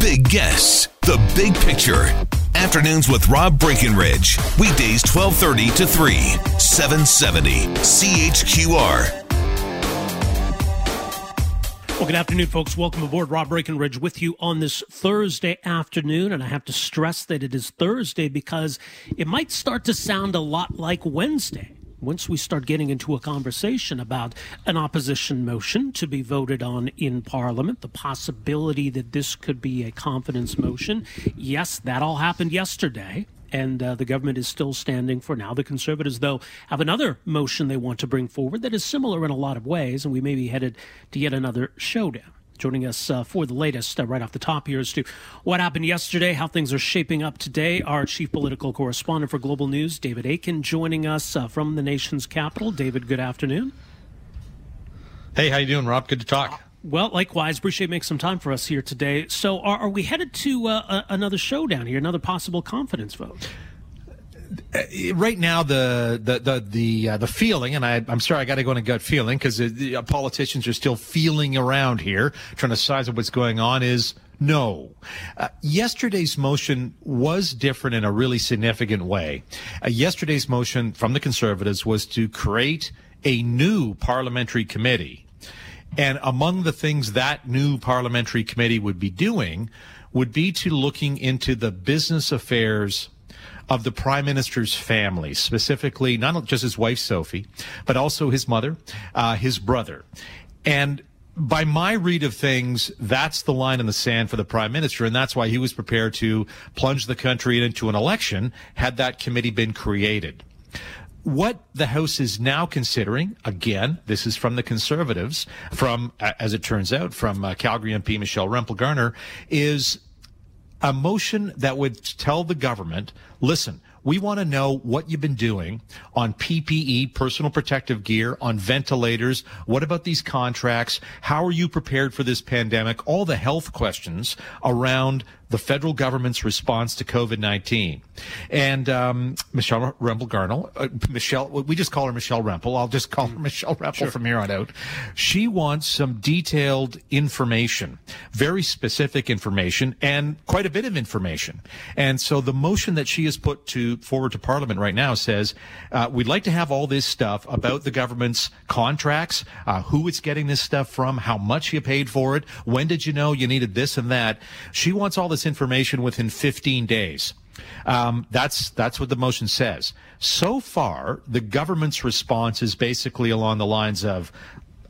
big guests, the big picture. Afternoons with Rob Breckenridge. Weekdays 1230 to 3, 770 CHQR. Well, good afternoon, folks. Welcome aboard. Rob Breckenridge with you on this Thursday afternoon. And I have to stress that it is Thursday because it might start to sound a lot like Wednesday once we start getting into a conversation about an opposition motion to be voted on in Parliament, the possibility that this could be a confidence motion. Yes, that all happened yesterday. And uh, the government is still standing for now. The Conservatives, though, have another motion they want to bring forward that is similar in a lot of ways, and we may be headed to yet another showdown. Joining us uh, for the latest, uh, right off the top here, as to what happened yesterday, how things are shaping up today. Our chief political correspondent for Global News, David Akin, joining us uh, from the nation's capital. David, good afternoon. Hey, how you doing, Rob? Good to talk. Well, likewise, appreciate making some time for us here today. So, are, are we headed to uh, another showdown here, another possible confidence vote? Uh, right now the the the the, uh, the feeling, and I, I'm sorry, I got to go on a gut feeling because uh, politicians are still feeling around here, trying to size up what's going on. Is no. Uh, yesterday's motion was different in a really significant way. Uh, yesterday's motion from the Conservatives was to create a new parliamentary committee. And among the things that new parliamentary committee would be doing would be to looking into the business affairs of the prime minister's family, specifically not just his wife Sophie, but also his mother, uh, his brother, and by my read of things, that's the line in the sand for the prime minister, and that's why he was prepared to plunge the country into an election had that committee been created. What the House is now considering, again, this is from the Conservatives, from, as it turns out, from uh, Calgary MP Michelle Rempel Garner, is a motion that would tell the government, listen, we want to know what you've been doing on PPE, personal protective gear, on ventilators. What about these contracts? How are you prepared for this pandemic? All the health questions around the federal government's response to COVID-19. And um, Michelle Rempel Garner, uh, Michelle, we just call her Michelle Rempel. I'll just call her mm. Michelle Rempel sure. from here on out. She wants some detailed information, very specific information, and quite a bit of information. And so the motion that she has put to forward to Parliament right now says uh, we'd like to have all this stuff about the government's contracts, uh, who it's getting this stuff from, how much you paid for it, when did you know you needed this and that. She wants all this this information within 15 days. Um, that's that's what the motion says. So far, the government's response is basically along the lines of,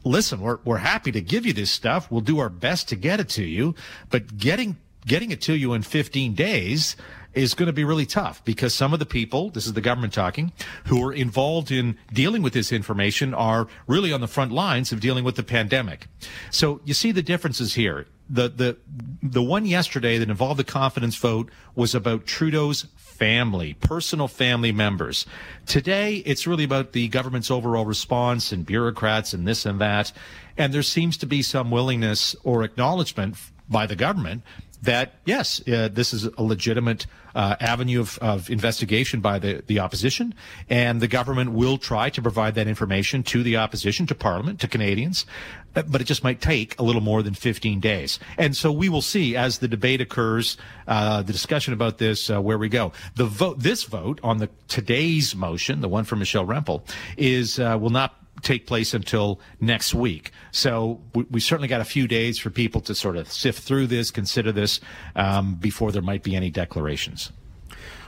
"Listen, we're we're happy to give you this stuff. We'll do our best to get it to you, but getting getting it to you in 15 days." is going to be really tough because some of the people, this is the government talking, who are involved in dealing with this information are really on the front lines of dealing with the pandemic. So you see the differences here the the the one yesterday that involved the confidence vote was about Trudeau's family, personal family members. Today, it's really about the government's overall response and bureaucrats and this and that. And there seems to be some willingness or acknowledgement by the government that yes, uh, this is a legitimate uh, avenue of, of, investigation by the, the opposition, and the government will try to provide that information to the opposition, to Parliament, to Canadians, but it just might take a little more than 15 days. And so we will see as the debate occurs, uh, the discussion about this, uh, where we go. The vote, this vote on the today's motion, the one for Michelle Rempel, is uh, will not take place until next week. So we, we, certainly got a few days for people to sort of sift through this, consider this um, before there might be any declarations.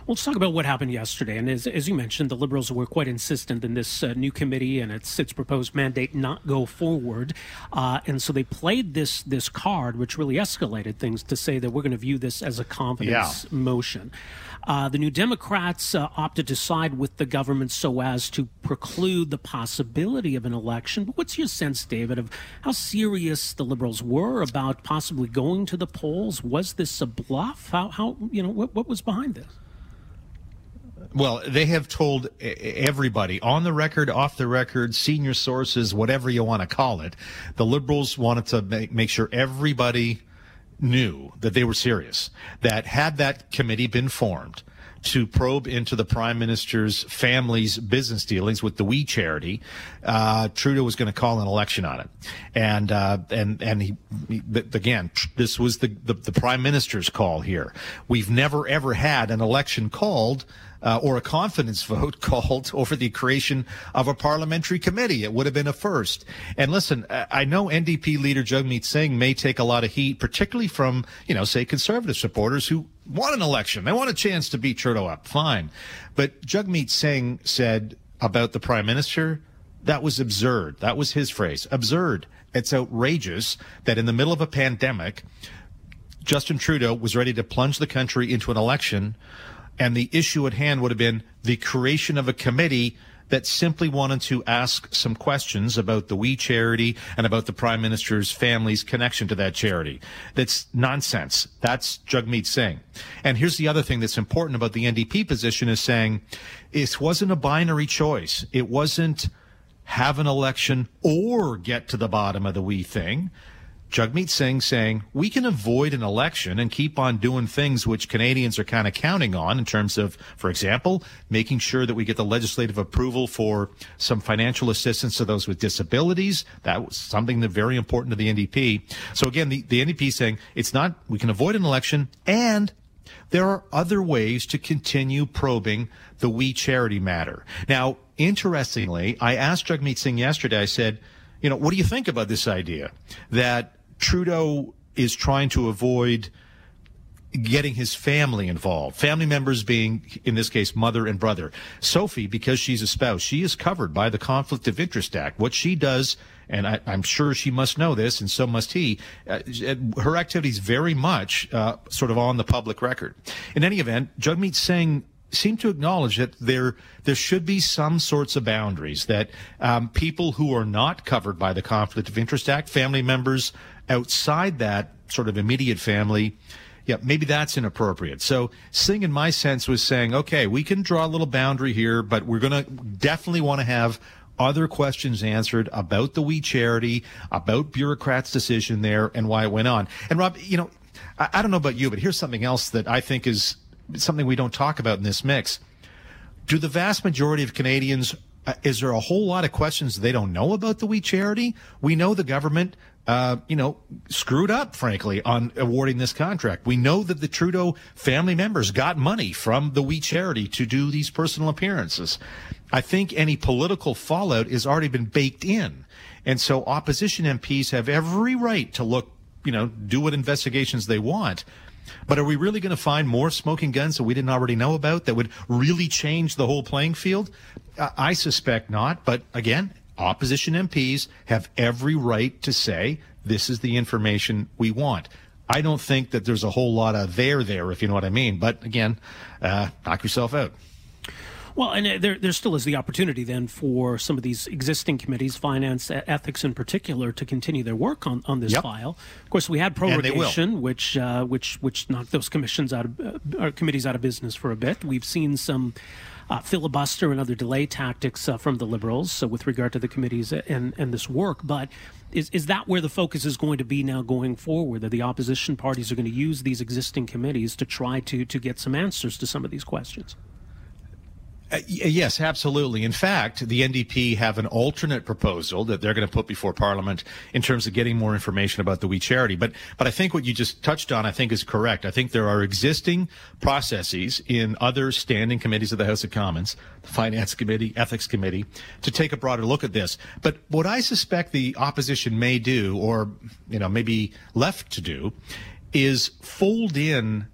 Well, let's talk about what happened yesterday. And as, as you mentioned, the Liberals were quite insistent in this uh, new committee and its its proposed mandate not go forward. Uh, and so they played this this card, which really escalated things, to say that we're going to view this as a confidence yeah. motion. Uh, the New Democrats uh, opted to side with the government so as to preclude the possibility of an election. But what's your sense, David, of how serious the Liberals were about possibly going to the polls? Was this a bluff? How, how you know, what, what was behind this? Well, they have told everybody on the record, off the record, senior sources, whatever you want to call it. The liberals wanted to make, make sure everybody knew that they were serious. That had that committee been formed, to probe into the prime minister's family's business dealings with the We charity, uh, Trudeau was going to call an election on it, and uh, and and he, he, again, this was the, the the prime minister's call here. We've never ever had an election called uh, or a confidence vote called over the creation of a parliamentary committee. It would have been a first. And listen, I know NDP leader Jagmeet Singh may take a lot of heat, particularly from, you know, say conservative supporters who want an election. They want a chance to beat Trudeau up. Fine. But Jagmeet Singh said about the prime minister, that was absurd. That was his phrase. Absurd. It's outrageous that in the middle of a pandemic, Justin Trudeau was ready to plunge the country into an election and the issue at hand would have been the creation of a committee that simply wanted to ask some questions about the We charity and about the Prime Minister's family's connection to that charity. That's nonsense. That's Jagmeet Singh. And here's the other thing that's important about the NDP position is saying it wasn't a binary choice. It wasn't have an election or get to the bottom of the We thing. Jagmeet Singh saying we can avoid an election and keep on doing things which Canadians are kind of counting on in terms of, for example, making sure that we get the legislative approval for some financial assistance to those with disabilities. That was something that very important to the NDP. So again, the, the NDP saying it's not, we can avoid an election and there are other ways to continue probing the We Charity matter. Now, interestingly, I asked Jagmeet Singh yesterday, I said, you know, what do you think about this idea that Trudeau is trying to avoid getting his family involved. Family members being, in this case, mother and brother. Sophie, because she's a spouse, she is covered by the Conflict of Interest Act. What she does, and I, am sure she must know this, and so must he, uh, her activities very much uh, sort of on the public record. In any event, Jagmeet Singh seem to acknowledge that there there should be some sorts of boundaries that um, people who are not covered by the Conflict of Interest Act, family members outside that sort of immediate family, yeah, maybe that's inappropriate. So Singh, in my sense, was saying, okay, we can draw a little boundary here, but we're going to definitely want to have other questions answered about the We Charity, about bureaucrats' decision there, and why it went on. And Rob, you know, I, I don't know about you, but here's something else that I think is something we don't talk about in this mix. Do the vast majority of Canadians uh, is there a whole lot of questions they don't know about the We Charity? We know the government, uh, you know, screwed up, frankly, on awarding this contract. We know that the Trudeau family members got money from the We Charity to do these personal appearances. I think any political fallout has already been baked in. And so opposition MPs have every right to look, you know, do what investigations they want. But are we really going to find more smoking guns that we didn't already know about that would really change the whole playing field? I suspect not. But again, opposition MPs have every right to say this is the information we want. I don't think that there's a whole lot of there there, if you know what I mean. But again, uh, knock yourself out. Well, and uh, there, there still is the opportunity then for some of these existing committees, finance, ethics in particular, to continue their work on, on this yep. file. Of course, we had prorogation, which uh, which which knocked those commissions out of uh, committees out of business for a bit. We've seen some. Uh, filibuster and other delay tactics uh, from the Liberals uh, with regard to the committees and, and this work. But is, is that where the focus is going to be now going forward? That the opposition parties are going to use these existing committees to try to, to get some answers to some of these questions? Uh, yes, absolutely. In fact, the NDP have an alternate proposal that they're going to put before Parliament in terms of getting more information about the We Charity. But, but I think what you just touched on, I think is correct. I think there are existing processes in other standing committees of the House of Commons, the Finance Committee, Ethics Committee, to take a broader look at this. But what I suspect the opposition may do, or, you know, maybe left to do, is fold in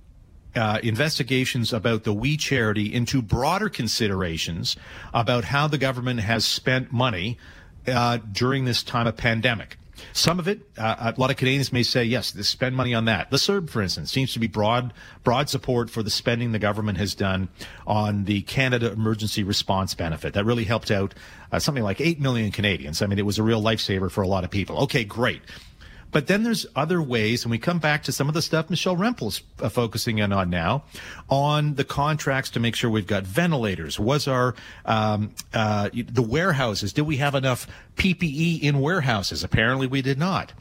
uh, investigations about the We Charity into broader considerations about how the government has spent money uh, during this time of pandemic. Some of it, uh, a lot of Canadians may say, yes, spend money on that. The CERB, for instance, seems to be broad, broad support for the spending the government has done on the Canada Emergency Response Benefit. That really helped out uh, something like 8 million Canadians. I mean, it was a real lifesaver for a lot of people. Okay, great. But then there's other ways, and we come back to some of the stuff Michelle Rememple's uh, focusing in on now, on the contracts to make sure we've got ventilators. Was our um, uh, the warehouses? Did we have enough PPE in warehouses? Apparently, we did not.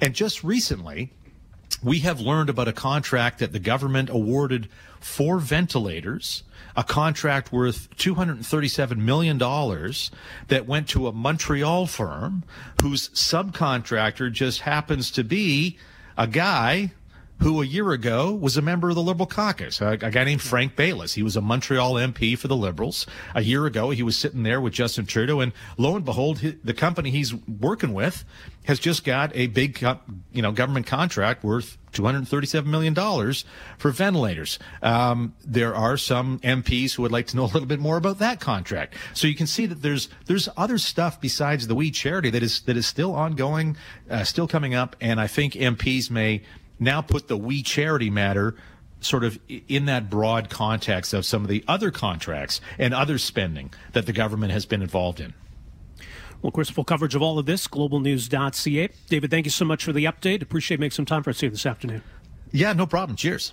And just recently, we have learned about a contract that the government awarded for ventilators a contract worth $237 million that went to a Montreal firm whose subcontractor just happens to be a guy who a year ago was a member of the Liberal caucus, a, a, guy named Frank Baylis. He was a Montreal MP for the Liberals. A year ago, he was sitting there with Justin Trudeau, and lo and behold, the company he's working with has just got a big, you know, government contract worth $237 million for ventilators. Um, there are some MPs who would like to know a little bit more about that contract. So you can see that there's there's other stuff besides the We Charity that is that is still ongoing, uh, still coming up, and I think MPs may now put the We Charity matter sort of in that broad context of some of the other contracts and other spending that the government has been involved in. Well, of course, full coverage of all of this, globalnews.ca. David, thank you so much for the update. Appreciate making some time for us here this afternoon. Yeah, no problem. Cheers.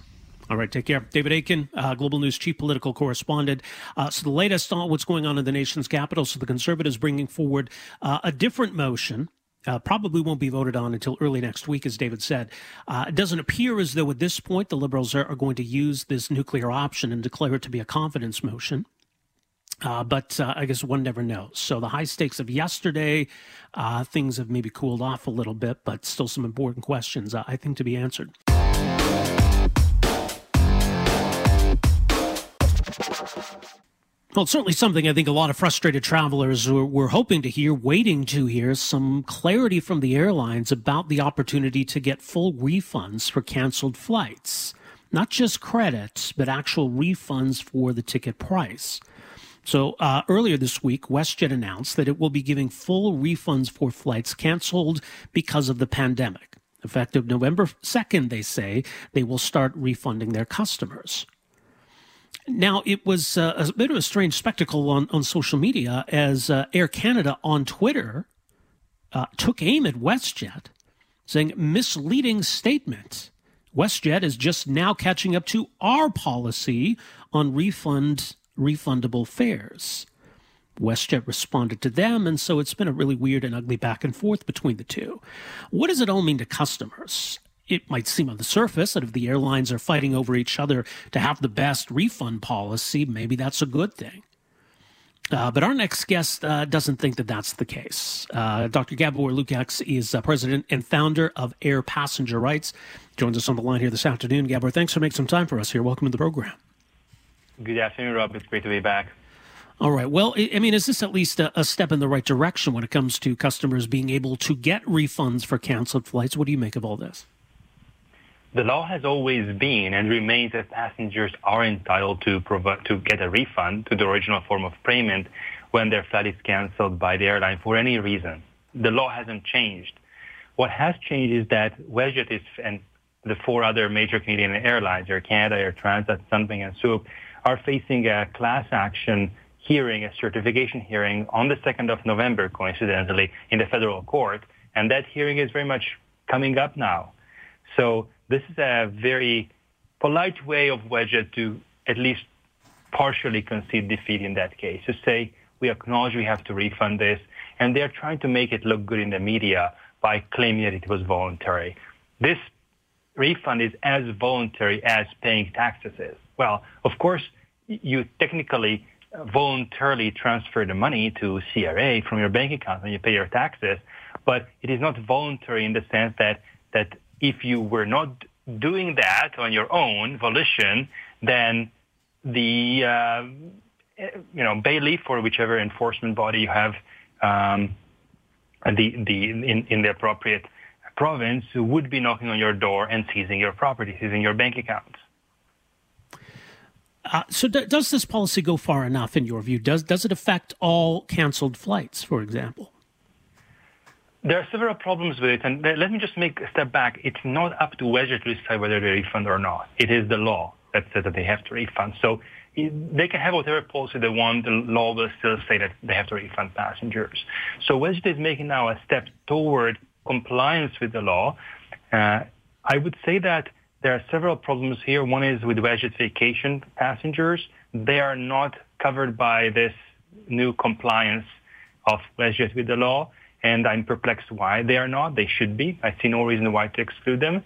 All right, take care. David Akin, uh, Global News chief political correspondent. Uh, so, the latest on what's going on in the nation's capital. So, the Conservatives bringing forward uh, a different motion uh, probably won't be voted on until early next week, as David said. Uh, it doesn't appear as though at this point the Liberals are, are, going to use this nuclear option and declare it to be a confidence motion. Uh, but uh, I guess one never knows. So the high stakes of yesterday, uh, things have maybe cooled off a little bit, but still some important questions, uh, I think, to be answered. Well, certainly something I think a lot of frustrated travelers were, were, hoping to hear, waiting to hear some clarity from the airlines about the opportunity to get full refunds for canceled flights. Not just credits, but actual refunds for the ticket price. So uh, earlier this week, WestJet announced that it will be giving full refunds for flights canceled because of the pandemic. Effective November 2nd, they say, they will start refunding their customers. Now, it was uh, a bit of a strange spectacle on, on social media as uh, Air Canada on Twitter uh, took aim at WestJet, saying, misleading statement. WestJet is just now catching up to our policy on refund refundable fares. WestJet responded to them, and so it's been a really weird and ugly back and forth between the two. What does it all mean to customers? It might seem on the surface that if the airlines are fighting over each other to have the best refund policy, maybe that's a good thing. Uh, but our next guest uh, doesn't think that that's the case. Uh, Dr. Gabor Lukacs is uh, president and founder of Air Passenger Rights. Joins us on the line here this afternoon. Gabor, thanks for making some time for us here. Welcome to the program. Good afternoon, Rob. It's great to be back. All right. Well, I mean, is this at least a, a, step in the right direction when it comes to customers being able to get refunds for canceled flights? What do you make of all this? The law has always been and remains that passengers are entitled to provide, to get a refund to the original form of payment when their flight is canceled by the airline for any reason. The law hasn't changed. What has changed is that WestJet is, and the four other major Canadian airlines, Air Canada, Air Transat, Sunwing, and Swoop, are facing a class action hearing, a certification hearing on the 2nd of November, coincidentally, in the federal court. And that hearing is very much coming up now. So this is a very polite way of WestJet to at least partially concede defeat in that case, to say, we acknowledge we have to refund this, and they're trying to make it look good in the media by claiming that it was voluntary. This refund is as voluntary as paying taxes is. Well, of course, you technically uh, voluntarily transfer the money to CRA from your bank account when you pay your taxes, but it is not voluntary in the sense that, that if you were not doing that on your own volition, then the uh, you know bailiff or whichever enforcement body you have um, the the in, in the appropriate province would be knocking on your door and seizing your property, seizing your bank accounts. Uh, so, d- does this policy go far enough in your view? Does does it affect all canceled flights, for example? There are several problems with it, and let me just make a step back. It's not up to WestJet to decide whether they refund or not. It is the law that says that they have to refund. So they can have whatever policy they want. The law will still say that they have to refund passengers. So WestJet is making now a step toward compliance with the law. Uh, I would say that there are several problems here. One is with WestJet vacation passengers. They are not covered by this new compliance of WestJet with the law, and I'm perplexed why they are not. They should be. I see no reason why to exclude them.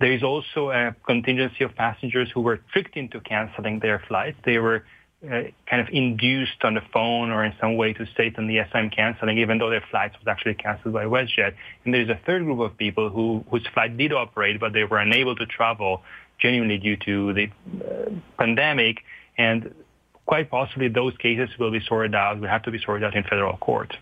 There is also a contingency of passengers who were tricked into canceling their flights. They were uh, kind of induced on the phone or in some way to state on the yes, I'm canceling, even though their flights was actually canceled by WestJet. And there's a third group of people who whose flight did operate, but they were unable to travel genuinely due to the uh, pandemic. And quite possibly those cases will be sorted out, will have to be sorted out in federal court.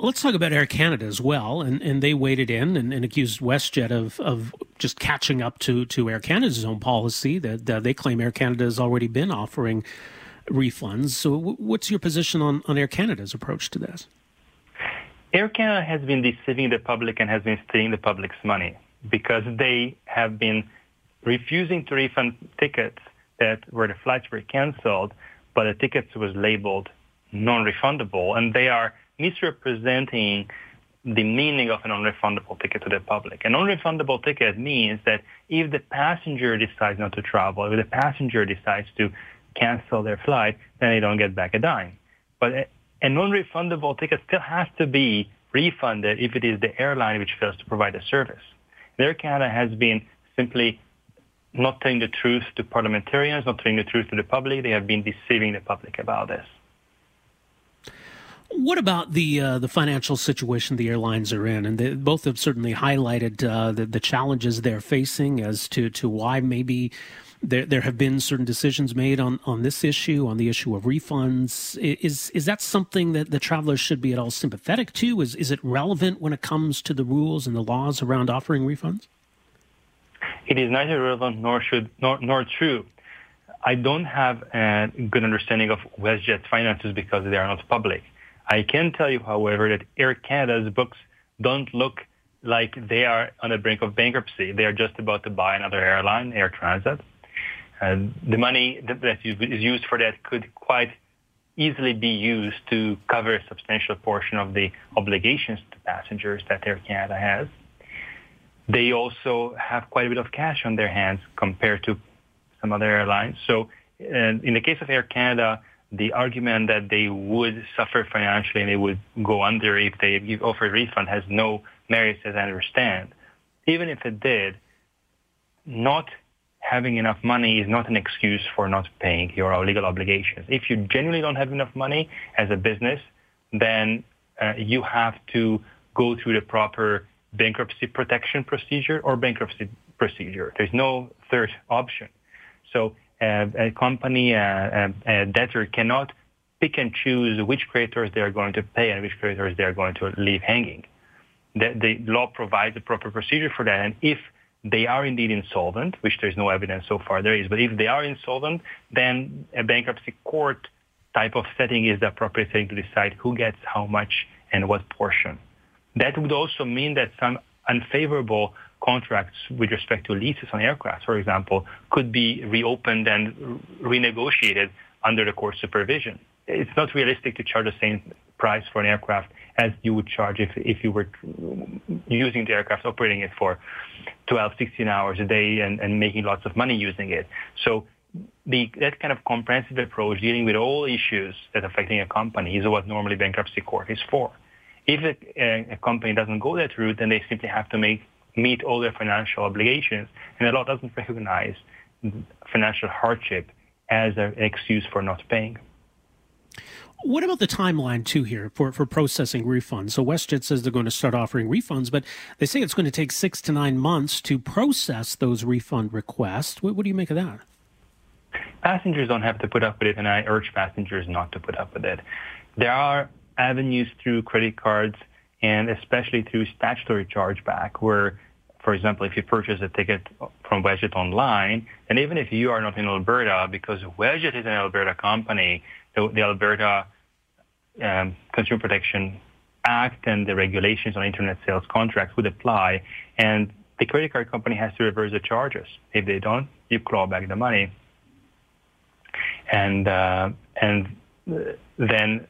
Let's talk about Air Canada as well, and, and they waded in and, and accused WestJet of, of just catching up to, to Air Canada's own policy that uh, they claim Air Canada has already been offering refunds. So, w- what's your position on, on Air Canada's approach to this? Air Canada has been deceiving the public and has been stealing the public's money because they have been refusing to refund tickets that where the flights were canceled, but the tickets was labeled non-refundable, and they are misrepresenting the meaning of a non-refundable ticket to the public. A non-refundable ticket means that if the passenger decides not to travel, if the passenger decides to cancel their flight, then they don't get back a dime. But a non-refundable ticket still has to be refunded if it is the airline which fails to provide the service. Air Canada has been simply not telling the truth to parliamentarians, not telling the truth to the public. They have been deceiving the public about this. What about the uh, the financial situation the airlines are in? And they both have certainly highlighted uh, the, the challenges they're facing as to, to why maybe there there have been certain decisions made on, on this issue, on the issue of refunds. Is is that something that the travelers should be at all sympathetic to? Is is it relevant when it comes to the rules and the laws around offering refunds? It is neither relevant nor should nor nor true. I don't have a good understanding of WestJet's finances because they are not public. I can tell you, however, that Air Canada's books don't look like they are on the brink of bankruptcy. They are just about to buy another airline, Air Transat. And the money that is used for that could quite easily be used to cover a substantial portion of the obligations to passengers that Air Canada has. They also have quite a bit of cash on their hands compared to some other airlines. So in the case of Air Canada, the argument that they would suffer financially and they would go under if they give, offer a refund has no merit, as I understand. Even if it did, not having enough money is not an excuse for not paying your legal obligations. If you genuinely don't have enough money as a business, then uh, you have to go through the proper bankruptcy protection procedure or bankruptcy procedure. There's no third option. So Uh, a company, a, a debtor cannot pick and choose which creditors they are going to pay and which creditors they are going to leave hanging. The, the law provides a proper procedure for that, and if they are indeed insolvent, which there's no evidence so far there is, but if they are insolvent, then a bankruptcy court type of setting is the appropriate setting to decide who gets how much and what portion. That would also mean that some unfavorable contracts with respect to leases on aircraft, for example, could be reopened and renegotiated under the court supervision. It's not realistic to charge the same price for an aircraft as you would charge if, if you were using the aircraft, operating it for 12, 16 hours a day and, and making lots of money using it. So the, that kind of comprehensive approach dealing with all issues that affecting a company is what normally bankruptcy court is for. If a, a company doesn't go that route, then they simply have to make meet all their financial obligations, and the law doesn't recognize financial hardship as an excuse for not paying. What about the timeline too here for, for processing refunds? So WestJet says they're going to start offering refunds, but they say it's going to take six to nine months to process those refund requests. What, what do you make of that? Passengers don't have to put up with it, and I urge passengers not to put up with it. There are avenues through credit cards and especially through statutory chargeback where for example, if you purchase a ticket from WestJet online, and even if you are not in Alberta, because WestJet is an Alberta company, the, the Alberta um, Consumer Protection Act and the regulations on internet sales contracts would apply, and the credit card company has to reverse the charges. If they don't, you claw back the money, and uh, and then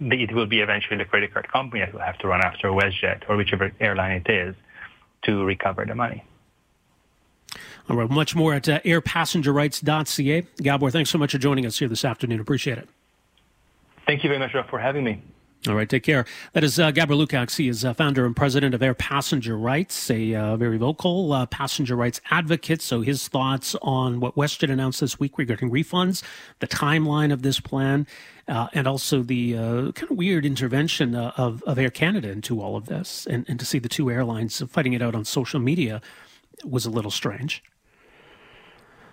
it will be eventually the credit card company that will have to run after WestJet or whichever airline it is to recover the money. All right, much more at uh, airpassengerrights.ca. Gabor, thanks so much for joining us here this afternoon. Appreciate it. Thank you very much for having me. All right, take care. That is uh, Gabor Lukacs. He is uh, founder and president of Air Passenger Rights, a uh, very vocal uh, passenger rights advocate. So his thoughts on what WestJet announced this week regarding refunds, the timeline of this plan, uh, and also the uh, kind of weird intervention of, of Air Canada into all of this. And, and to see the two airlines fighting it out on social media was a little strange.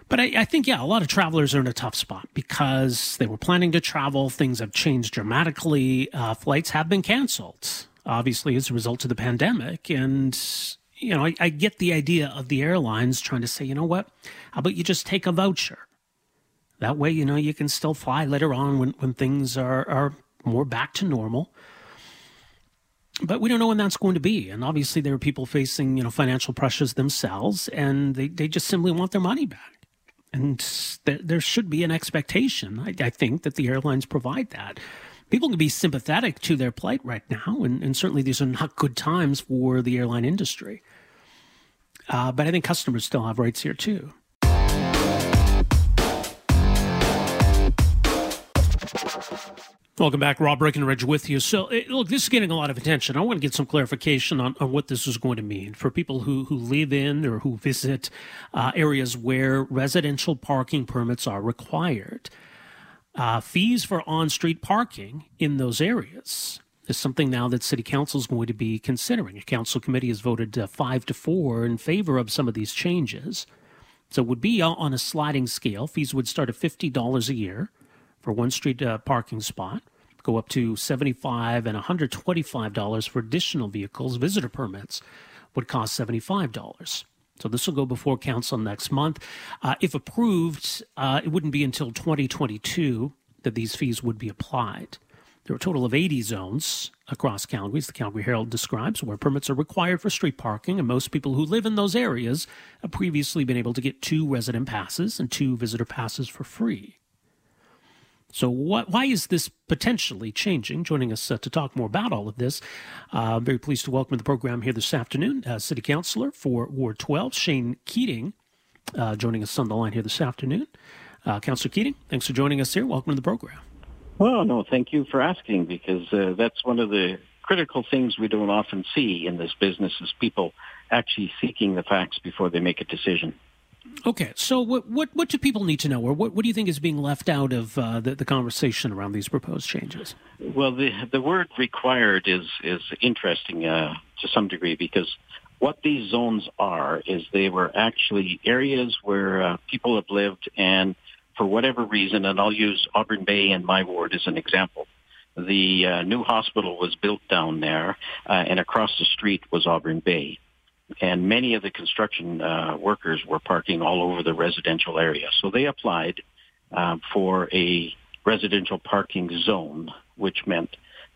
But I, I, think, yeah, a lot of travelers are in a tough spot because they were planning to travel. Things have changed dramatically. Uh, flights have been canceled, obviously, as a result of the pandemic. And, you know, I, I get the idea of the airlines trying to say, you know what? How about you just take a voucher? That way, you know, you can still fly later on when, when things are, are more back to normal but we don't know when that's going to be. And obviously, there are people facing you know financial pressures themselves, and they, they just simply want their money back. And th- there should be an expectation, I, I, think, that the airlines provide that. People can be sympathetic to their plight right now, and, and certainly these are not good times for the airline industry. Uh, but I think customers still have rights here, too. Welcome back. Rob Breckenridge with you. So, eh, look, this is getting a lot of attention. I want to get some clarification on, on what this is going to mean for people who, who live in or who visit uh, areas where residential parking permits are required. Uh, fees for on street parking in those areas is something now that City Council is going to be considering. A council committee has voted uh, five to four in favor of some of these changes. So, it would be on a sliding scale. Fees would start at $50 a year for one street uh, parking spot, go up to 75 and $125 for additional vehicles. Visitor permits would cost $75. So this will go before council next month. Uh, if approved, uh, it wouldn't be until 2022 that these fees would be applied. There are a total of 80 zones across Calgary, as the Calgary Herald describes, where permits are required for street parking, and most people who live in those areas have previously been able to get two resident passes and two visitor passes for free. So, what, why is this potentially changing? Joining us uh, to talk more about all of this, uh, I'm very pleased to welcome to the program here this afternoon, uh, City Councilor for Ward 12, Shane Keating, uh, joining us on the line here this afternoon. Uh, Councilor Keating, thanks for joining us here. Welcome to the program. Well, no, thank you for asking because uh, that's one of the critical things we don't often see in this business is people actually seeking the facts before they make a decision. Okay, so what what what do people need to know, or what what do you think is being left out of uh, the, the conversation around these proposed changes? Well, the the word required is is interesting uh, to some degree because what these zones are is they were actually areas where uh, people have lived, and for whatever reason, and I'll use Auburn Bay and my ward as an example. The uh, new hospital was built down there, uh, and across the street was Auburn Bay and many of the construction uh, workers were parking all over the residential area. So they applied uh, for a residential parking zone, which meant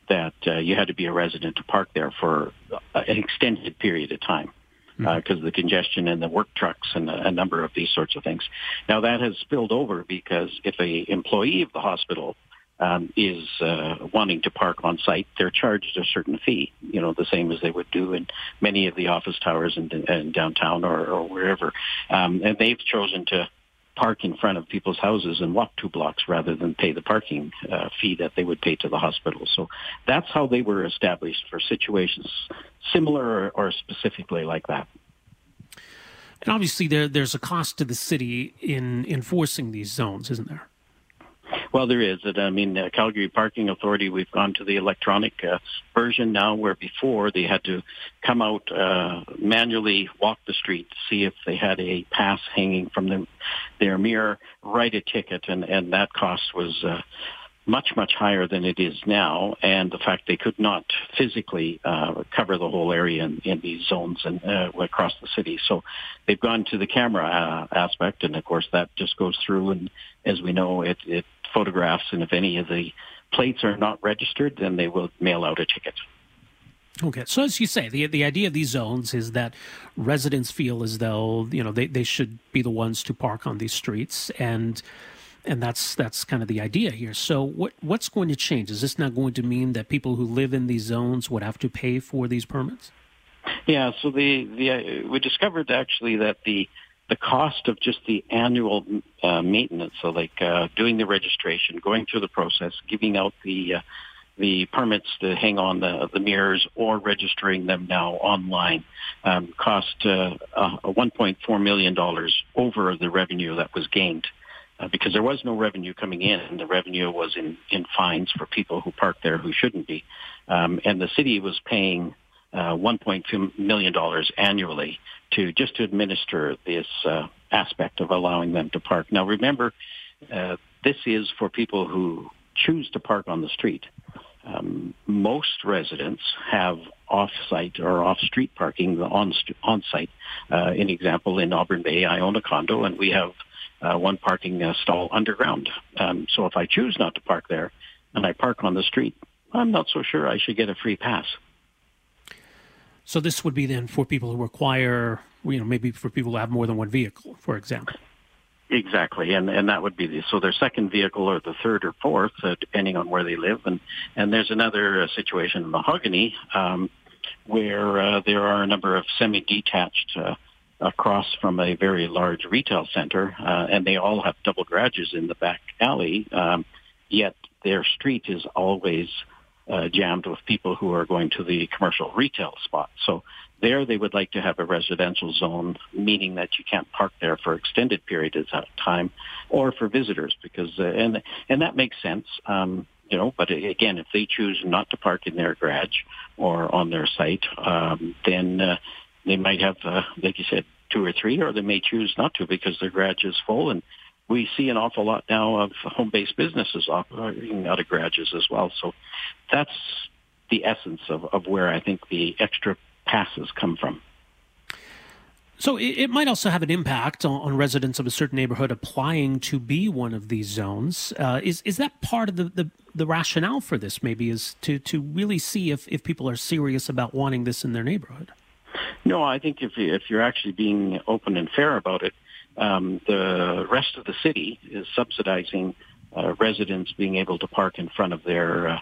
that uh, you had to be a resident to park there for an extended period of time because mm-hmm. uh, of the congestion and the work trucks and a, a, number of these sorts of things. Now that has spilled over because if a employee of the hospital um, is uh, wanting to park on site, they're charged a certain fee, you know, the same as they would do in many of the office towers in, downtown or, or wherever. Um, and they've chosen to park in front of people's houses and walk two blocks rather than pay the parking uh, fee that they would pay to the hospital. So that's how they were established for situations similar or, or specifically like that. And obviously, there there's a cost to the city in enforcing these zones, isn't there? Well, there is. I mean, the Calgary Parking Authority, we've gone to the electronic uh, version now where before they had to come out, uh, manually walk the street, to see if they had a pass hanging from the, their mirror, write a ticket, and, and that cost was uh, much, much higher than it is now, and the fact they could not physically uh, cover the whole area in, in these zones and uh, across the city. So they've gone to the camera uh, aspect, and of course that just goes through, and as we know, it, it photographs, and if any of the plates are not registered, then they will mail out a ticket. Okay, so as you say, the the idea of these zones is that residents feel as though you know they, they should be the ones to park on these streets, and and that's that's kind of the idea here. So what what's going to change? Is this not going to mean that people who live in these zones would have to pay for these permits? Yeah. So the the uh, we discovered actually that the the cost of just the annual uh, maintenance, so like uh, doing the registration, going through the process, giving out the uh, the permits to hang on the, the mirrors or registering them now online um, cost uh, uh, $1.4 million over the revenue that was gained uh, because there was no revenue coming in. And the revenue was in, in fines for people who parked there who shouldn't be. Um, and the city was paying uh, $1.2 million annually to just to administer this uh, aspect of allowing them to park. Now remember, uh, this is for people who choose to park on the street. Um, most residents have off-site or off-street parking on on-site. Uh, an example in Auburn Bay, I own a condo, and we have uh, one parking uh, stall underground. Um, so if I choose not to park there and I park on the street, I'm not so sure I should get a free pass. So this would be then for people who require, you know, maybe for people who have more than one vehicle, for example. Exactly, and and that would be the so their second vehicle or the third or fourth, uh, depending on where they live. And and there's another uh, situation in Mahogany um, where uh, there are a number of semi-detached uh, across from a very large retail center, uh, and they all have double garages in the back alley. Um, yet their street is always uh, jammed with people who are going to the commercial retail spot. So there they would like to have a residential zone, meaning that you can't park there for extended periods of time or for visitors because, uh, and, and that makes sense. Um, you know, but again, if they choose not to park in their garage or on their site, um, then uh, they might have, uh, like you said, two or three, or they may choose not to because their garage is full. And we see an awful lot now of home-based businesses operating out of garages as well. So that's the essence of, of where I think the extra passes come from. So it, might also have an impact on, residents of a certain neighborhood applying to be one of these zones. Uh, is is that part of the, the, the, rationale for this? Maybe is to to really see if, if people are serious about wanting this in their neighborhood. No, I think if if you're actually being open and fair about it, um, the rest of the city is subsidizing uh, residents being able to park in front of their uh,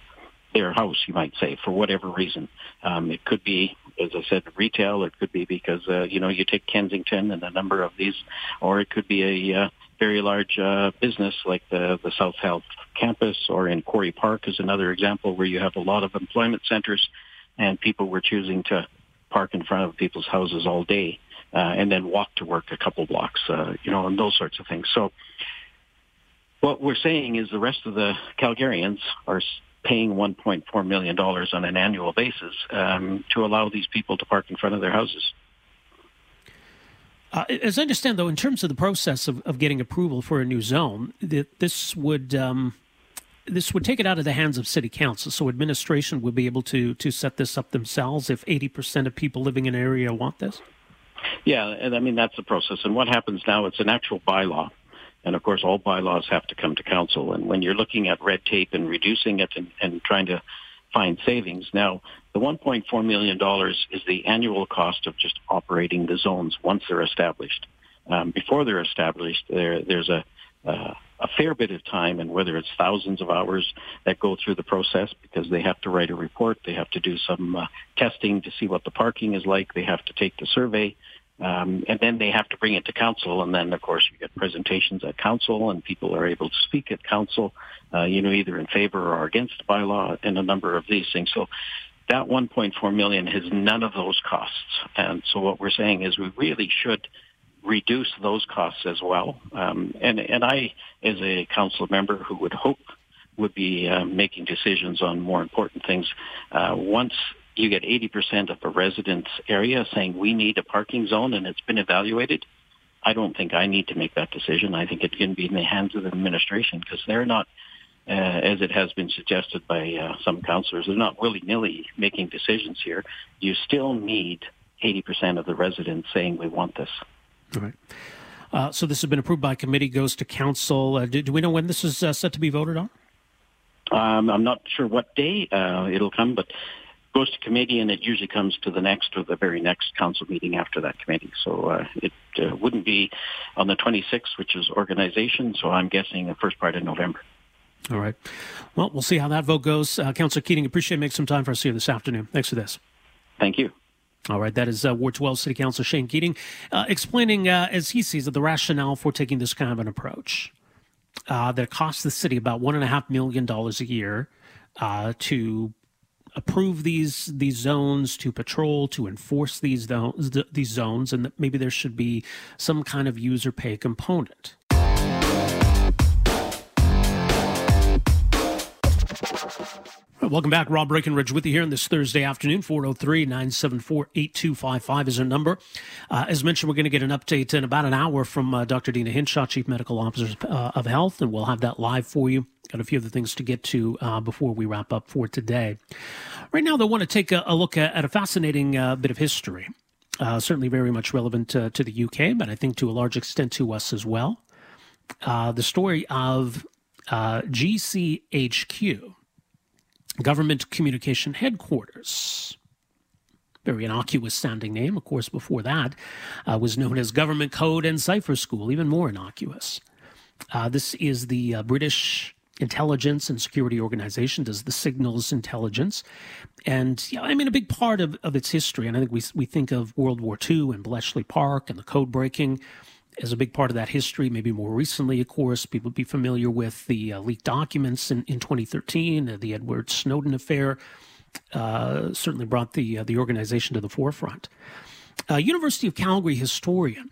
their house, you might say, for whatever reason. Um, it could be, as I said, retail. It could be because, uh, you know, you take Kensington and a number of these, or it could be a uh, very large uh, business like the, the South Health campus or in Quarry Park is another example where you have a lot of employment centers and people were choosing to park in front of people's houses all day uh, and then walk to work a couple blocks, uh, you know, and those sorts of things. So what we're saying is the rest of the Calgarians are paying $1.4 million on an annual basis um, to allow these people to park in front of their houses. Uh, as I understand, though, in terms of the process of, of getting approval for a new zone, that this would um, this would take it out of the hands of city council. So administration would be able to to set this up themselves if eighty percent of people living in an area want this. Yeah, and I mean that's the process. And what happens now? It's an actual bylaw and of course, all bylaws have to come to council. And when you're looking at red tape and reducing it and, and trying to find savings, now the $1.4 million is the annual cost of just operating the zones once they're established. Um, before they're established, there, there's a, uh, a fair bit of time and whether it's thousands of hours that go through the process because they have to write a report, they have to do some uh, testing to see what the parking is like, they have to take the survey, um, and then they have to bring it to council, and then of course you get presentations at council, and people are able to speak at council, uh, you know, either in favor or against the bylaw, and a number of these things. So that 1.4 million has none of those costs, and so what we're saying is we really should reduce those costs as well. Um, and and I, as a council member who would hope would be uh, making decisions on more important things, uh, once you get 80% of a resident's area saying we need a parking zone and it's been evaluated. I don't think I need to make that decision. I think it can be in the hands of the administration because they're not uh, as it has been suggested by uh, some councillors. They're not willy-nilly making decisions here. You still need 80% of the residents saying we want this. All right. Uh, so this has been approved by committee, goes to council. Uh, do, do, we know when this is uh, set to be voted on? Um, I'm not sure what day uh, it'll come, but goes to committee and it usually comes to the next or the very next council meeting after that committee. So uh, it uh, wouldn't be on the 26th, which is organization. So I'm guessing the first part of November. All right. Well, we'll see how that vote goes. Uh, Councillor Keating, appreciate making some time for us here this afternoon. Thanks for this. Thank you. All right, that is uh, Ward 12 City Councilor Shane Keating uh, explaining, uh, as he sees it, the rationale for taking this kind of an approach uh, that costs the city about $1.5 million a year uh, to approve these these zones, to patrol, to enforce these zones, these zones, and that maybe there should be some kind of user pay component. Welcome back. Rob Breckenridge with you here on this Thursday afternoon. 403 974 8255 is our number. Uh, as mentioned, we're going to get an update in about an hour from uh, Dr. Deena Hinshaw, Chief Medical Officer uh, of Health, and we'll have that live for you. Got a few other things to get to uh, before we wrap up for today. Right now, I want to take a, a look at, at, a fascinating uh, bit of history. Uh, certainly very much relevant to, to, the UK, but I think to a large extent to us as well. the story of GCHQ Government Communication Headquarters. Very innocuous sounding name. Of course, before that uh, was known as Government Code and Cipher School, even more innocuous. Uh, this is the uh, British intelligence and security organization, does the signals intelligence. And yeah, I mean, a big part of, of its history, and I think we, we think of World War II and Bletchley Park and the code breaking as a big part of that history. Maybe more recently, of course, people would be familiar with the uh, leaked documents in, in 2013, uh, the Edward Snowden affair. Uh, certainly brought the uh, the organization to the forefront. Uh, University of Calgary historian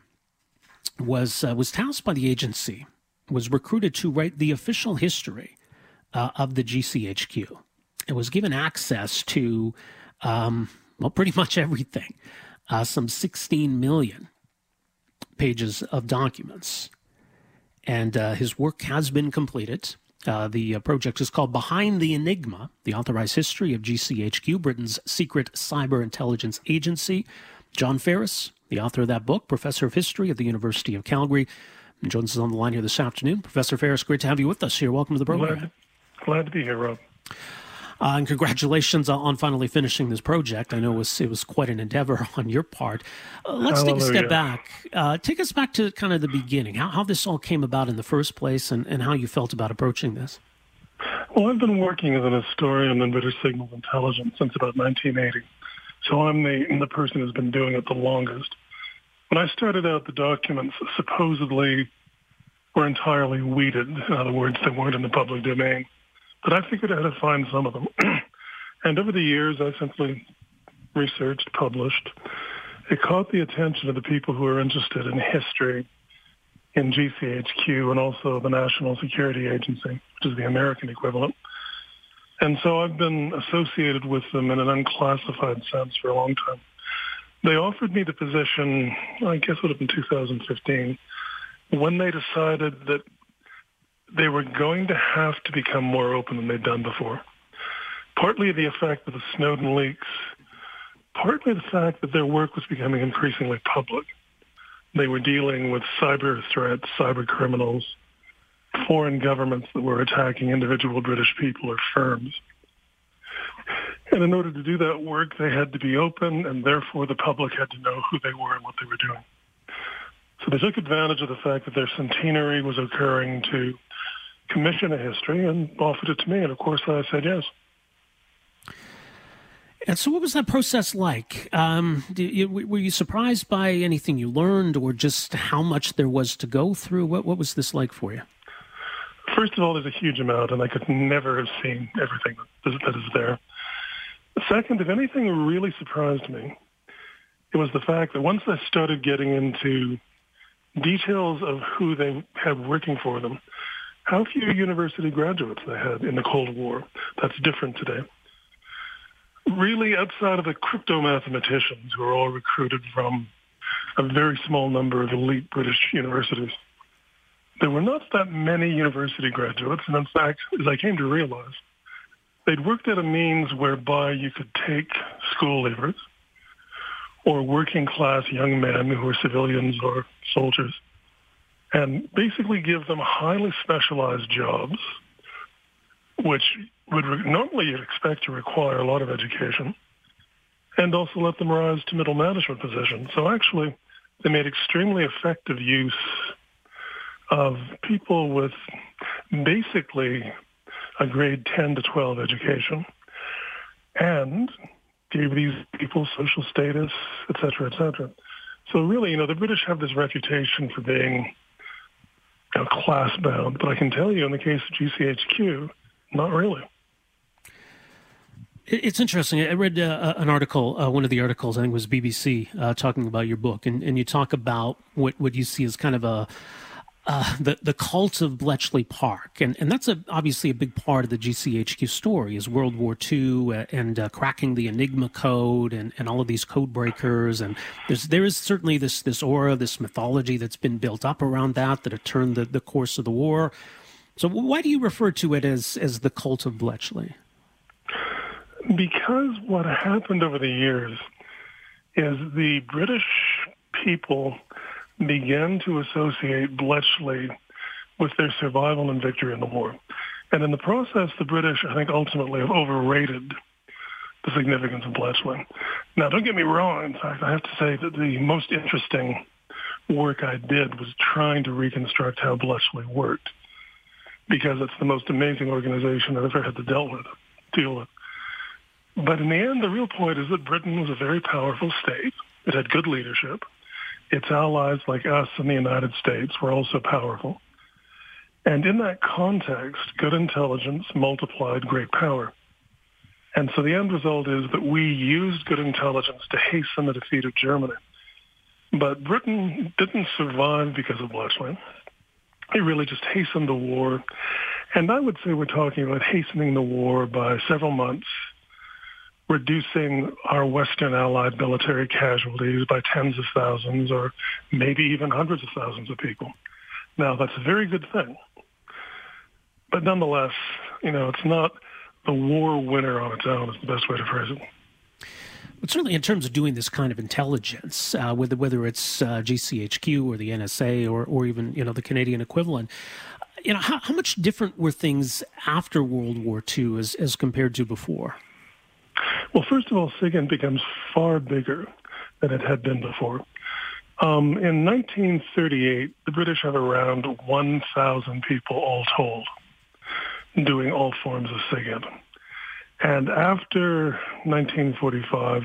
was uh, was tasked by the agency, was recruited to write the official history of the GCHQ, and was given access to um, well, pretty much everything. some 16 million pages of documents. And uh, his work has been completed. Uh, the uh, project is called Behind the Enigma The Authorized History of GCHQ, Britain's secret cyber intelligence agency. John Ferris, the author of that book, professor of history at the University of Calgary, joins us on the line here this afternoon. Professor Ferris, great to have you with us here. Welcome to the program. Glad, glad to be here, Rob. Uh, and congratulations on finally finishing this project. I know it was, it was quite an endeavor on your part. Uh, let's Hallelujah. take a step back. Uh, take us back to kind of the beginning, how, how this all came about in the first place and, and how you felt about approaching this. Well, I've been working as an historian in British signals intelligence since about 1980. So I'm the, the person who's been doing it the longest. When I started out, the documents supposedly were entirely weeded. In other words, they weren't in the public domain. But I figured out how to find some of them. and over the years, I simply researched, published. It caught the attention of the people who are interested in history in GCHQ and also the National Security Agency, which is the American equivalent. And so I've been associated with them in an unclassified sense for a long time. They offered me the position, I guess it would have been 2015, when they decided that they were going to have to become more open than they'd done before. Partly the effect of the Snowden leaks, partly the fact that their work was becoming increasingly public. They were dealing with cyber threats, cyber criminals, foreign governments that were attacking individual British people or firms. And in order to do that work, they had to be open, and therefore the public had to know who they were and what they were doing. So they took advantage of the fact that their centenary was occurring to commission a history and offered it to me. And of course, I said yes. And so, what was that process like? Um, you, were you surprised by anything you learned, or just how much there was to go through? What, what was this like for you? First of all, there's a huge amount, and I could never have seen everything that is there. Second, if anything really surprised me, it was the fact that once I started getting into details of who they had working for them, how few university graduates they had in the Cold War. That's different today. Really, outside of the crypto mathematicians who are all recruited from a very small number of elite British universities, there were not that many university graduates, and in fact, as I came to realize, they'd worked out a means whereby you could take school leavers or working class young men who were civilians or soldiers and basically give them highly specialized jobs, which would re- normally expect to require a lot of education, and also let them rise to middle management positions. So actually, they made extremely effective use of people with basically a grade 10 to 12 education and gave these people social status, et cetera, et cetera. So really, you know, the British have this reputation for being you know, class bound, but I can tell you in the case of GCHQ, not really. It's interesting. I read uh, an article, uh, one of the articles, I think was BBC, uh, talking about your book, and, and you talk about what, what you see as kind of a uh, the the cult of Bletchley Park, and and that's a, obviously a big part of the GCHQ story is World War II uh, and uh, cracking the Enigma code and, and all of these code breakers, and there's there is certainly this this aura, this mythology that's been built up around that that have turned the, the course of the war. So why do you refer to it as as the cult of Bletchley? Because what happened over the years is the British people began to associate Bletchley with their survival and victory in the war. And in the process, the British, I think, ultimately have overrated the significance of Bletchley. Now, don't get me wrong. In fact, I have to say that the most interesting work I did was trying to reconstruct how Bletchley worked because it's the most amazing organization I've ever had to deal with. Deal with. But in the end, the real point is that Britain was a very powerful state. It had good leadership. Its allies, like us in the United States, were also powerful. And in that context, good intelligence multiplied great power. And so the end result is that we used good intelligence to hasten the defeat of Germany. But Britain didn't survive because of Bletchley. It really just hastened the war. And I would say we're talking about hastening the war by several months reducing our Western allied military casualties by tens of thousands or maybe even hundreds of thousands of people. Now, that's a very good thing. But nonetheless, you know, it's not the war winner on its own is the best way to phrase it. But certainly, in terms of doing this kind of intelligence, uh, whether whether it's uh, GCHQ or the NSA or or even you know the Canadian equivalent, you know how, how much different were things after World War II as as compared to before? Well, first of all, SIGINT becomes far bigger than it had been before. Um, in 1938, the British have around 1,000 people all told doing all forms of SIGINT. And after 1945,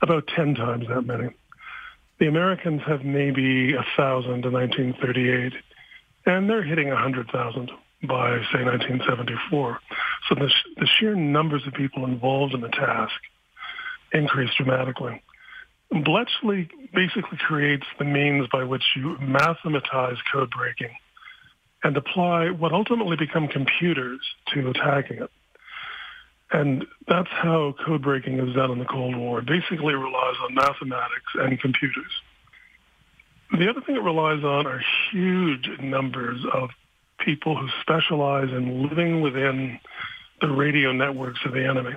about 10 times that many. The Americans have maybe 1,000 in 1938, and they're hitting 100,000 by, say, 1974. So the, the sheer numbers of people involved in the task increased dramatically. Bletchley basically creates the means by which you mathematize code breaking and apply what ultimately become computers to attacking it. And that's how code breaking is done in the Cold War. It basically relies on mathematics and computers. The other thing it relies on are huge numbers of people who specialize in living within the radio networks of the enemy.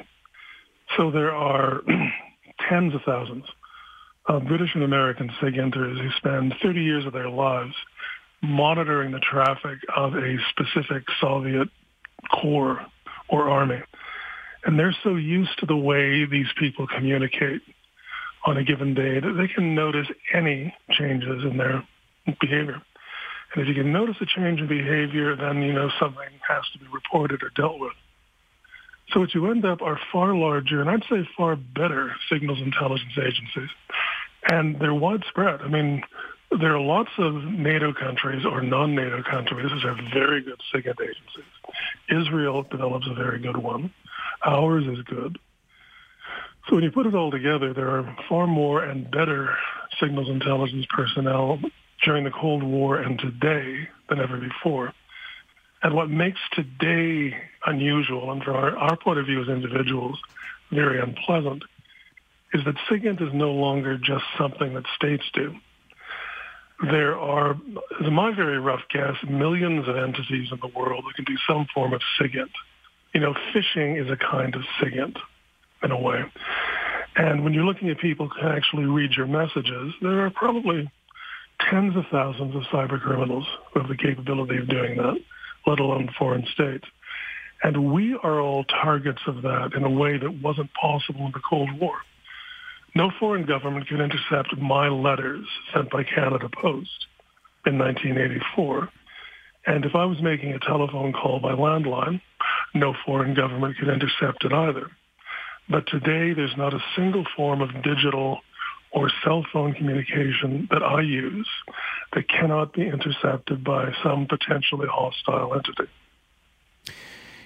So there are tens of thousands of British and American SIGINTers who spend 30 years of their lives monitoring the traffic of a specific Soviet corps or army. And they're so used to the way these people communicate on a given day that they can notice any changes in their behavior. And if you can notice a change in behavior, then you know something has to be reported or dealt with. So what you end up are far larger, and I'd say far better signals intelligence agencies. And they're widespread. I mean, there are lots of NATO countries or non-NATO countries that have very good SIGINT agencies. Israel develops a very good one. Ours is good. So when you put it all together, there are far more and better signals intelligence personnel during the Cold War and today than ever before. And what makes today unusual, and from our, our point of view as individuals, very unpleasant, is that SIGINT is no longer just something that states do. there are, as my very rough guess, millions of entities in the world that can do some form of SIGINT. You know, phishing is a kind of SIGINT in a way. And when you're looking at people who can actually read your messages, there are probably tens of thousands of cyber criminals who have the capability of doing that, let alone foreign states. And we are all targets of that in a way that wasn't possible in the Cold War. No foreign government can intercept my letters sent by Canada Post in 1984. And if I was making a telephone call by landline, no foreign government could intercept it either. But today, there's not a single form of digital or cell phone communication that I use that cannot be intercepted by some potentially hostile entity.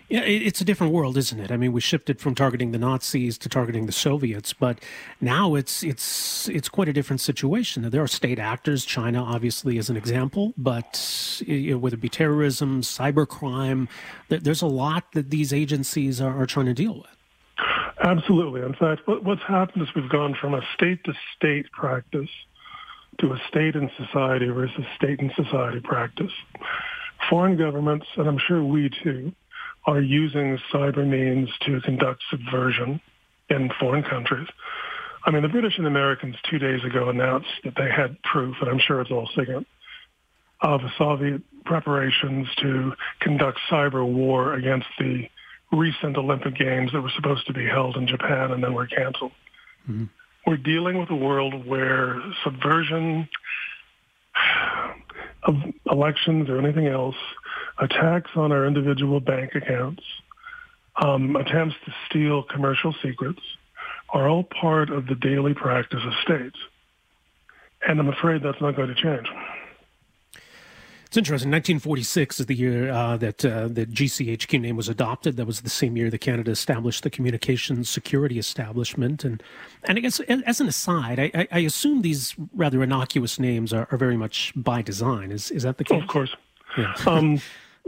Yeah, it's a different world, isn't it? I mean, we shifted from targeting the Nazis to targeting the Soviets, but now it's it's it's quite a different situation. There are state actors. China, obviously, is an example, but you know, whether it be terrorism, cybercrime, there's a lot that these agencies are, are trying to deal with. Absolutely. In fact, what's happened is we've gone from a state-to-state practice to a state and society versus state and society practice. Foreign governments, and I'm sure we too, are using cyber means to conduct subversion in foreign countries. I mean, the British and Americans two days ago announced that they had proof, and I'm sure it's all SIGINT, of Soviet preparations to conduct cyber war against the recent Olympic Games that were supposed to be held in Japan and then were canceled. Mm-hmm. We're dealing with a world where subversion of elections or anything else attacks on our individual bank accounts, um, attempts to steal commercial secrets are all part of the daily practice of states. And I'm afraid that's not going to change. It's interesting. 1946 is the year uh, that uh, the GCHQ name was adopted. That was the same year that Canada established the Communications Security Establishment. And and I guess as an aside, I, I assume these rather innocuous names are, are, very much by design. Is is that the case? Of course. Yeah. um,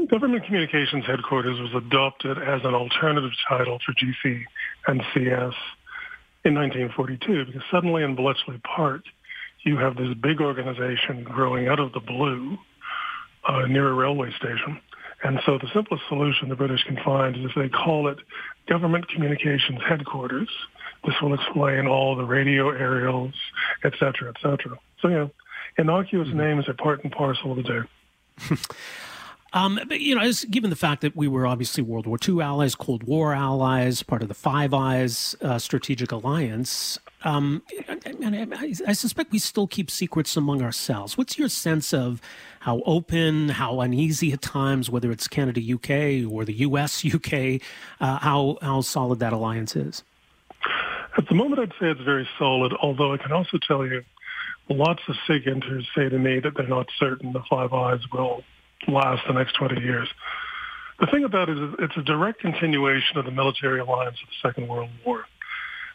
Government Communications Headquarters was adopted as an alternative title for GC and CS in 1942 because suddenly in Bletchley Park, you have this big organization growing out of the blue uh, near a railway station. And so the simplest solution the British can find is if they call it Government Communications Headquarters. This will explain all the radio aerials, et cetera, et cetera. So, yeah, innocuous mm-hmm. names are part and parcel of the day. Um, but, you know, as, given the fact that we were obviously World War II allies, Cold War allies, part of the Five Eyes uh, strategic alliance, um, and I, suspect we still keep secrets among ourselves. What's your sense of how open, how uneasy at times, whether it's Canada UK or the US UK, uh, how how solid that alliance is? At the moment, I'd say it's very solid. Although I can also tell you, lots of SIGINTers say to me that they're not certain the Five Eyes will last the next 20 years. The thing about it is it's a direct continuation of the military alliance of the Second World War.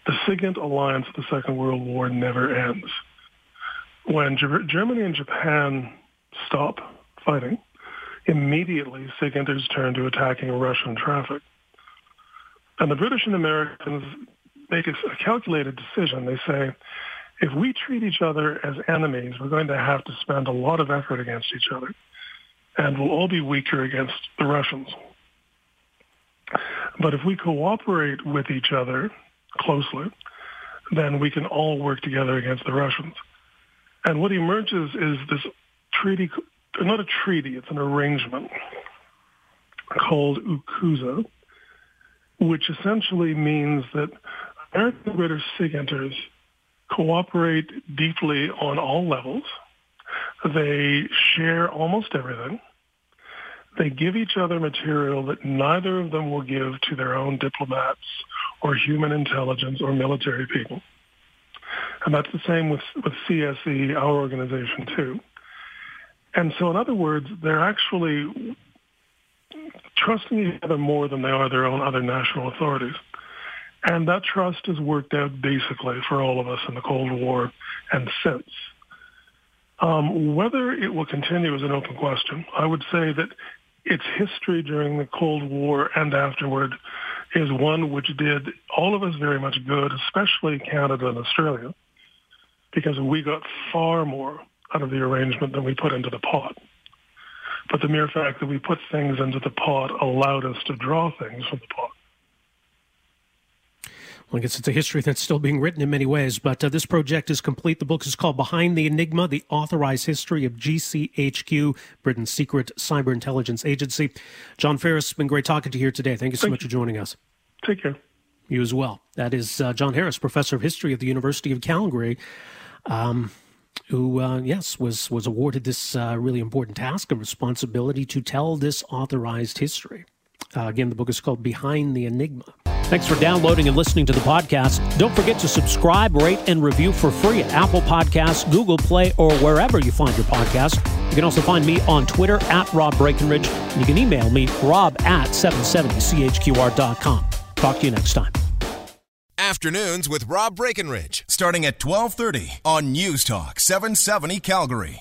The SIGINT alliance of the Second World War never ends. When Germany and Japan stop fighting, immediately SIGINTers turn to attacking Russian traffic. And the British and Americans make a calculated decision. They say, if we treat each other as enemies, we're going to have to spend a lot of effort against each other and we'll all be weaker against the Russians. But if we cooperate with each other closely, then we can all work together against the Russians. And what emerges is this treaty, not a treaty, it's an arrangement called UKUSA, which essentially means that American British SIGINTers cooperate deeply on all levels. They share almost everything. They give each other material that neither of them will give to their own diplomats or human intelligence or military people. And that's the same with, with CSE, our organization too. And so in other words, they're actually trusting each other more than they are their own other national authorities. And that trust has worked out basically for all of us in the Cold War and since. Um, whether it will continue is an open question. I would say that its history during the Cold War and afterward is one which did all of us very much good, especially Canada and Australia, because we got far more out of the arrangement than we put into the pot. But the mere fact that we put things into the pot allowed us to draw things from the pot. Well, I guess it's a history that's still being written in many ways, but uh, this project is complete. The book is called Behind the Enigma The Authorized History of GCHQ, Britain's secret cyber intelligence agency. John Ferris, has been great talking to you here today. Thank you so Thank much you. for joining us. Take care. You as well. That is uh, John Harris, professor of history at the University of Calgary. Um, who, uh, yes, was was awarded this uh, really important task and responsibility to tell this authorized history. Uh, again, the book is called Behind the Enigma. Thanks for downloading and listening to the podcast. Don't forget to subscribe, rate, and review for free at Apple Podcasts, Google Play, or wherever you find your podcast. You can also find me on Twitter at Rob Breckenridge, and you can email me, rob at 770chqr.com. Talk to you next time. Afternoons with Rob Breckenridge, starting at 1230 on News Talk 770 Calgary.